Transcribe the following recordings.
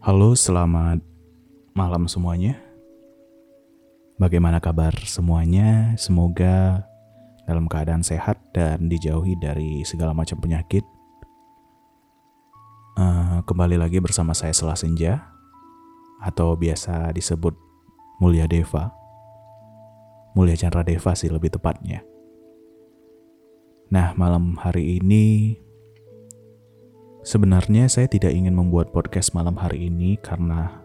Halo, selamat malam semuanya. Bagaimana kabar semuanya? Semoga dalam keadaan sehat dan dijauhi dari segala macam penyakit. Uh, kembali lagi bersama saya Selah Senja, atau biasa disebut Mulia Deva. Mulia Chandra Deva sih lebih tepatnya. Nah, malam hari ini Sebenarnya saya tidak ingin membuat podcast malam hari ini karena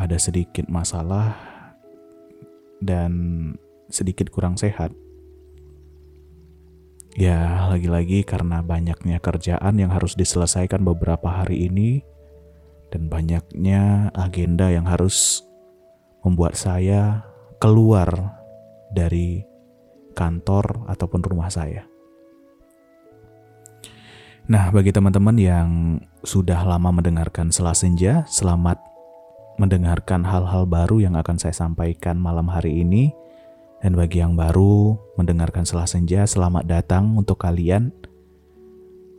ada sedikit masalah dan sedikit kurang sehat. Ya, lagi-lagi karena banyaknya kerjaan yang harus diselesaikan beberapa hari ini dan banyaknya agenda yang harus membuat saya keluar dari kantor ataupun rumah saya. Nah, bagi teman-teman yang sudah lama mendengarkan Selasenja, selamat mendengarkan hal-hal baru yang akan saya sampaikan malam hari ini. Dan bagi yang baru mendengarkan Selasenja, selamat datang untuk kalian.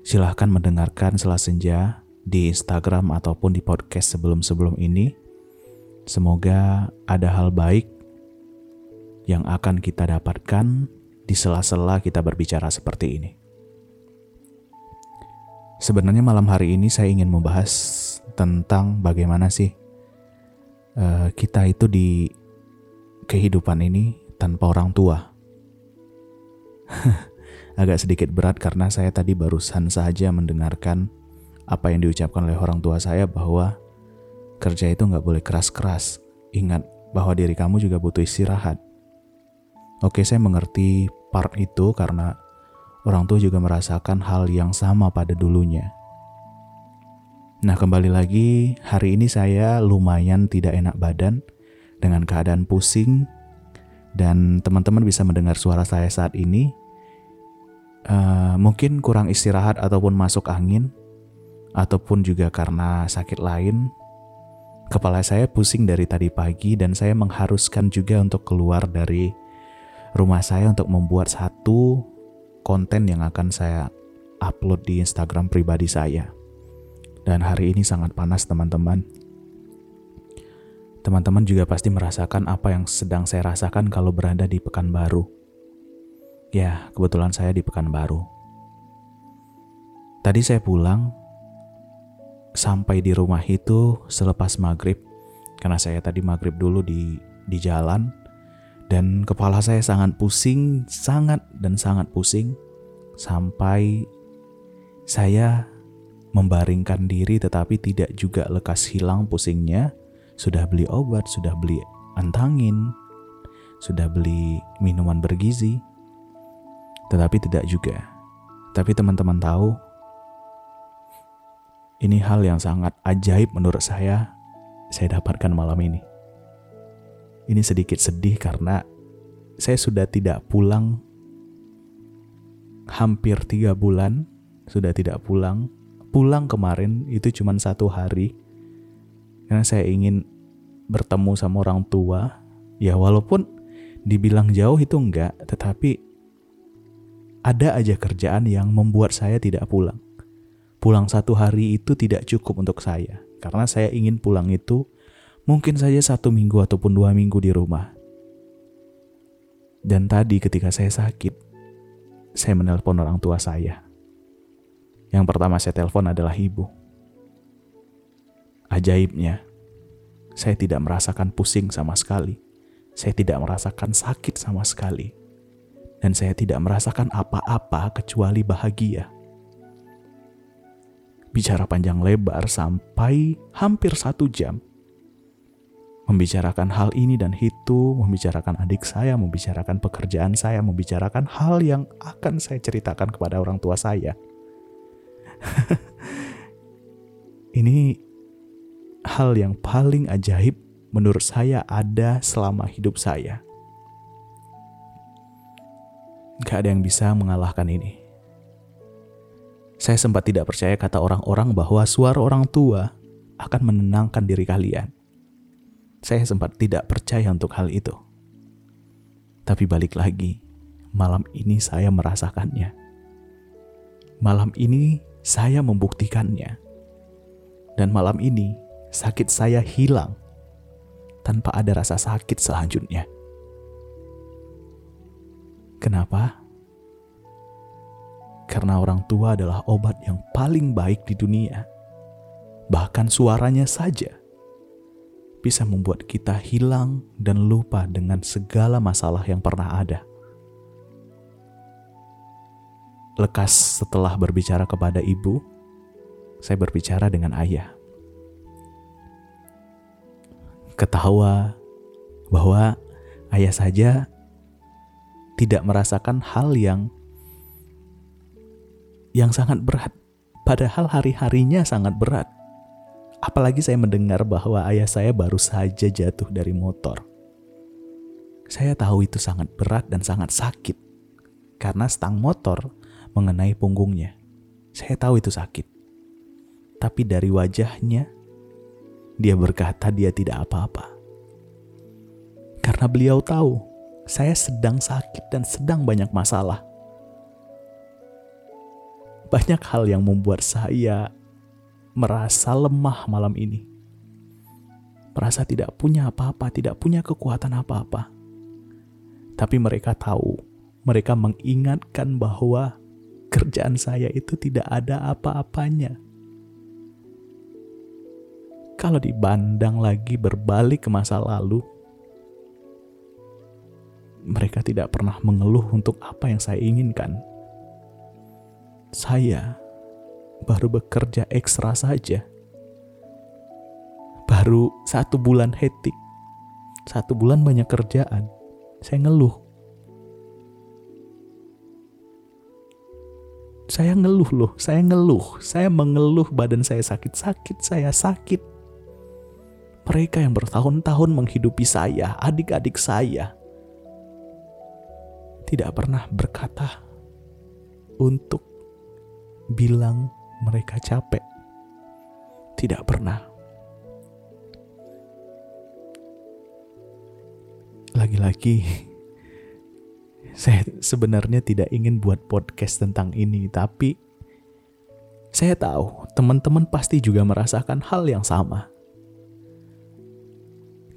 Silahkan mendengarkan Selasenja di Instagram ataupun di podcast sebelum-sebelum ini. Semoga ada hal baik yang akan kita dapatkan di sela-sela kita berbicara seperti ini. Sebenarnya malam hari ini saya ingin membahas tentang bagaimana sih uh, kita itu di kehidupan ini tanpa orang tua. Agak sedikit berat karena saya tadi barusan saja mendengarkan apa yang diucapkan oleh orang tua saya bahwa kerja itu nggak boleh keras-keras. Ingat bahwa diri kamu juga butuh istirahat. Oke, saya mengerti part itu karena orang tua juga merasakan hal yang sama pada dulunya. Nah, kembali lagi, hari ini saya lumayan tidak enak badan dengan keadaan pusing dan teman-teman bisa mendengar suara saya saat ini. Uh, mungkin kurang istirahat ataupun masuk angin, ataupun juga karena sakit lain. Kepala saya pusing dari tadi pagi dan saya mengharuskan juga untuk keluar dari rumah saya untuk membuat satu konten yang akan saya upload di Instagram pribadi saya. Dan hari ini sangat panas teman-teman. Teman-teman juga pasti merasakan apa yang sedang saya rasakan kalau berada di Pekanbaru. Ya, kebetulan saya di Pekanbaru. Tadi saya pulang, sampai di rumah itu selepas maghrib, karena saya tadi maghrib dulu di di jalan, dan kepala saya sangat pusing, sangat dan sangat pusing sampai saya membaringkan diri tetapi tidak juga lekas hilang pusingnya. Sudah beli obat, sudah beli antangin, sudah beli minuman bergizi. Tetapi tidak juga. Tapi teman-teman tahu ini hal yang sangat ajaib menurut saya saya dapatkan malam ini. Ini sedikit sedih karena saya sudah tidak pulang hampir tiga bulan sudah tidak pulang. Pulang kemarin itu cuma satu hari karena saya ingin bertemu sama orang tua. Ya walaupun dibilang jauh itu enggak, tetapi ada aja kerjaan yang membuat saya tidak pulang. Pulang satu hari itu tidak cukup untuk saya karena saya ingin pulang itu mungkin saja satu minggu ataupun dua minggu di rumah. Dan tadi ketika saya sakit, saya menelpon orang tua saya. Yang pertama saya telepon adalah ibu. Ajaibnya, saya tidak merasakan pusing sama sekali. Saya tidak merasakan sakit sama sekali. Dan saya tidak merasakan apa-apa kecuali bahagia. Bicara panjang lebar sampai hampir satu jam, membicarakan hal ini dan itu, membicarakan adik saya, membicarakan pekerjaan saya, membicarakan hal yang akan saya ceritakan kepada orang tua saya. ini hal yang paling ajaib menurut saya ada selama hidup saya. Gak ada yang bisa mengalahkan ini. Saya sempat tidak percaya kata orang-orang bahwa suara orang tua akan menenangkan diri kalian. Saya sempat tidak percaya untuk hal itu. Tapi balik lagi, malam ini saya merasakannya. Malam ini saya membuktikannya. Dan malam ini sakit saya hilang tanpa ada rasa sakit selanjutnya. Kenapa? Karena orang tua adalah obat yang paling baik di dunia. Bahkan suaranya saja bisa membuat kita hilang dan lupa dengan segala masalah yang pernah ada. Lekas setelah berbicara kepada ibu, saya berbicara dengan ayah. Ketawa bahwa ayah saja tidak merasakan hal yang yang sangat berat. Padahal hari-harinya sangat berat. Apalagi saya mendengar bahwa ayah saya baru saja jatuh dari motor. Saya tahu itu sangat berat dan sangat sakit. Karena stang motor mengenai punggungnya. Saya tahu itu sakit. Tapi dari wajahnya, dia berkata dia tidak apa-apa. Karena beliau tahu saya sedang sakit dan sedang banyak masalah banyak hal yang membuat saya merasa lemah malam ini. Merasa tidak punya apa-apa, tidak punya kekuatan apa-apa. Tapi mereka tahu, mereka mengingatkan bahwa kerjaan saya itu tidak ada apa-apanya. Kalau dibandang lagi berbalik ke masa lalu, mereka tidak pernah mengeluh untuk apa yang saya inginkan saya baru bekerja ekstra saja. Baru satu bulan hetik. Satu bulan banyak kerjaan. Saya ngeluh. Saya ngeluh loh, saya ngeluh. Saya mengeluh badan saya sakit-sakit, saya sakit. Mereka yang bertahun-tahun menghidupi saya, adik-adik saya, tidak pernah berkata untuk bilang mereka capek. Tidak pernah. Lagi-lagi, saya sebenarnya tidak ingin buat podcast tentang ini, tapi saya tahu teman-teman pasti juga merasakan hal yang sama.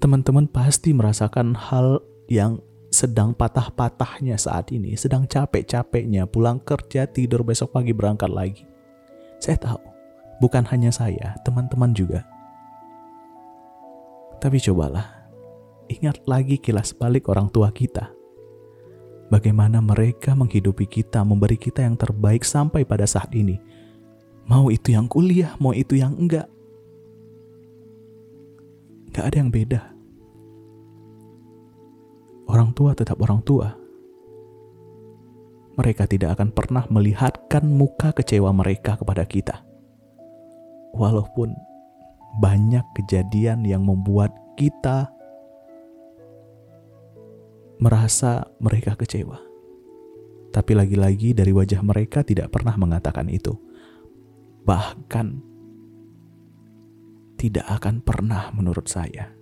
Teman-teman pasti merasakan hal yang sedang patah-patahnya saat ini, sedang capek-capeknya pulang kerja, tidur besok pagi berangkat lagi. Saya tahu, bukan hanya saya, teman-teman juga. Tapi cobalah, ingat lagi kilas balik orang tua kita. Bagaimana mereka menghidupi kita, memberi kita yang terbaik sampai pada saat ini. Mau itu yang kuliah, mau itu yang enggak. Gak ada yang beda orang tua tetap orang tua. Mereka tidak akan pernah melihatkan muka kecewa mereka kepada kita. Walaupun banyak kejadian yang membuat kita merasa mereka kecewa. Tapi lagi-lagi dari wajah mereka tidak pernah mengatakan itu. Bahkan tidak akan pernah menurut saya.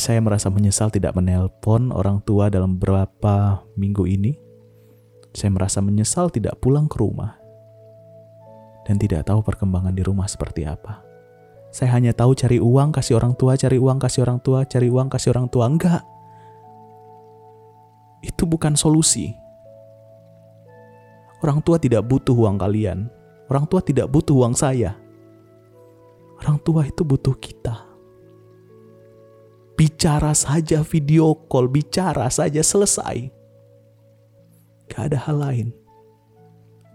Saya merasa menyesal tidak menelpon orang tua dalam beberapa minggu ini. Saya merasa menyesal tidak pulang ke rumah dan tidak tahu perkembangan di rumah seperti apa. Saya hanya tahu cari uang, kasih orang tua, cari uang, kasih orang tua, cari uang, kasih orang tua. Enggak. Itu bukan solusi. Orang tua tidak butuh uang kalian. Orang tua tidak butuh uang saya. Orang tua itu butuh kita. Bicara saja video call, bicara saja selesai. Gak ada hal lain.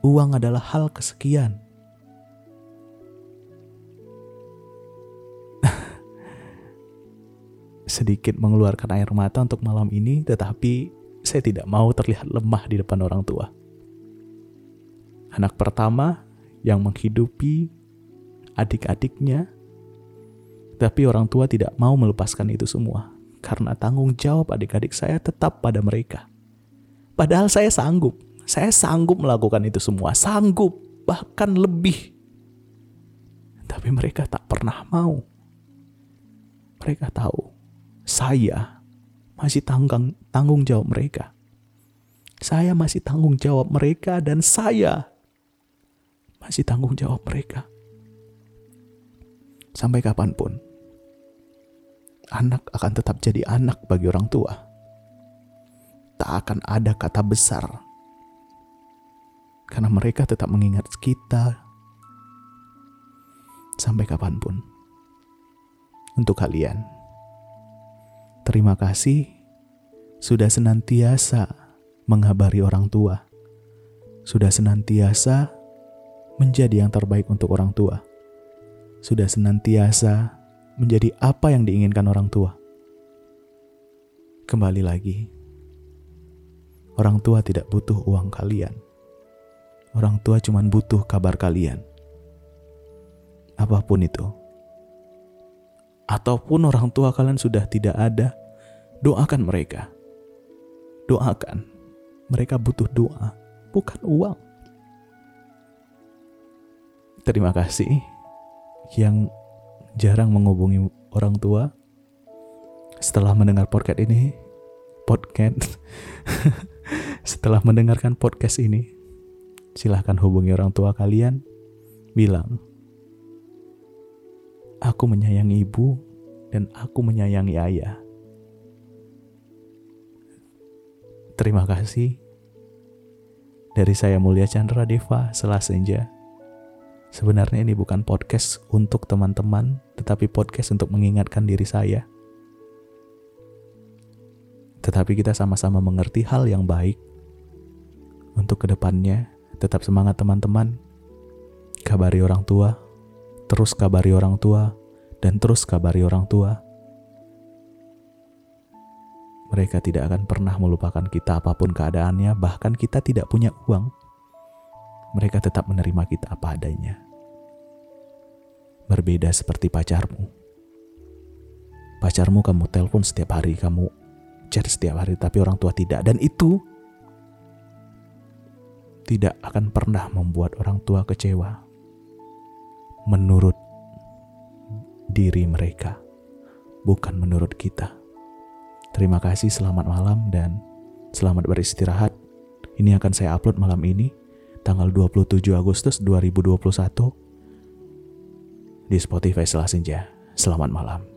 Uang adalah hal kesekian. Sedikit mengeluarkan air mata untuk malam ini, tetapi saya tidak mau terlihat lemah di depan orang tua. Anak pertama yang menghidupi adik-adiknya tapi orang tua tidak mau melepaskan itu semua karena tanggung jawab adik-adik saya tetap pada mereka. Padahal saya sanggup, saya sanggup melakukan itu semua, sanggup bahkan lebih. Tapi mereka tak pernah mau. Mereka tahu saya masih tanggung tanggung jawab mereka. Saya masih tanggung jawab mereka dan saya masih tanggung jawab mereka. Sampai kapan pun, anak akan tetap jadi anak bagi orang tua. Tak akan ada kata besar. Karena mereka tetap mengingat kita sampai kapan pun. Untuk kalian, terima kasih sudah senantiasa menghabari orang tua. Sudah senantiasa menjadi yang terbaik untuk orang tua. Sudah senantiasa menjadi apa yang diinginkan orang tua. Kembali lagi, orang tua tidak butuh uang kalian. Orang tua cuma butuh kabar kalian apa pun itu. Ataupun orang tua kalian sudah tidak ada, doakan mereka. Doakan. Mereka butuh doa, bukan uang. Terima kasih yang jarang menghubungi orang tua. Setelah mendengar podcast ini, podcast setelah mendengarkan podcast ini, silahkan hubungi orang tua kalian, bilang Aku menyayangi ibu dan aku menyayangi ayah. Terima kasih. Dari saya Mulia Chandra Deva, Selasenja. Sebenarnya ini bukan podcast untuk teman-teman, tetapi podcast untuk mengingatkan diri saya. Tetapi kita sama-sama mengerti hal yang baik. Untuk ke depannya, tetap semangat teman-teman. Kabari orang tua, terus kabari orang tua, dan terus kabari orang tua. Mereka tidak akan pernah melupakan kita apa pun keadaannya, bahkan kita tidak punya uang. Mereka tetap menerima kita apa adanya. Berbeda seperti pacarmu. Pacarmu kamu telepon setiap hari, kamu chat setiap hari, tapi orang tua tidak. Dan itu tidak akan pernah membuat orang tua kecewa menurut diri mereka, bukan menurut kita. Terima kasih, selamat malam, dan selamat beristirahat. Ini akan saya upload malam ini, tanggal 27 Agustus 2021 di Spotify Selasinja. Selamat malam.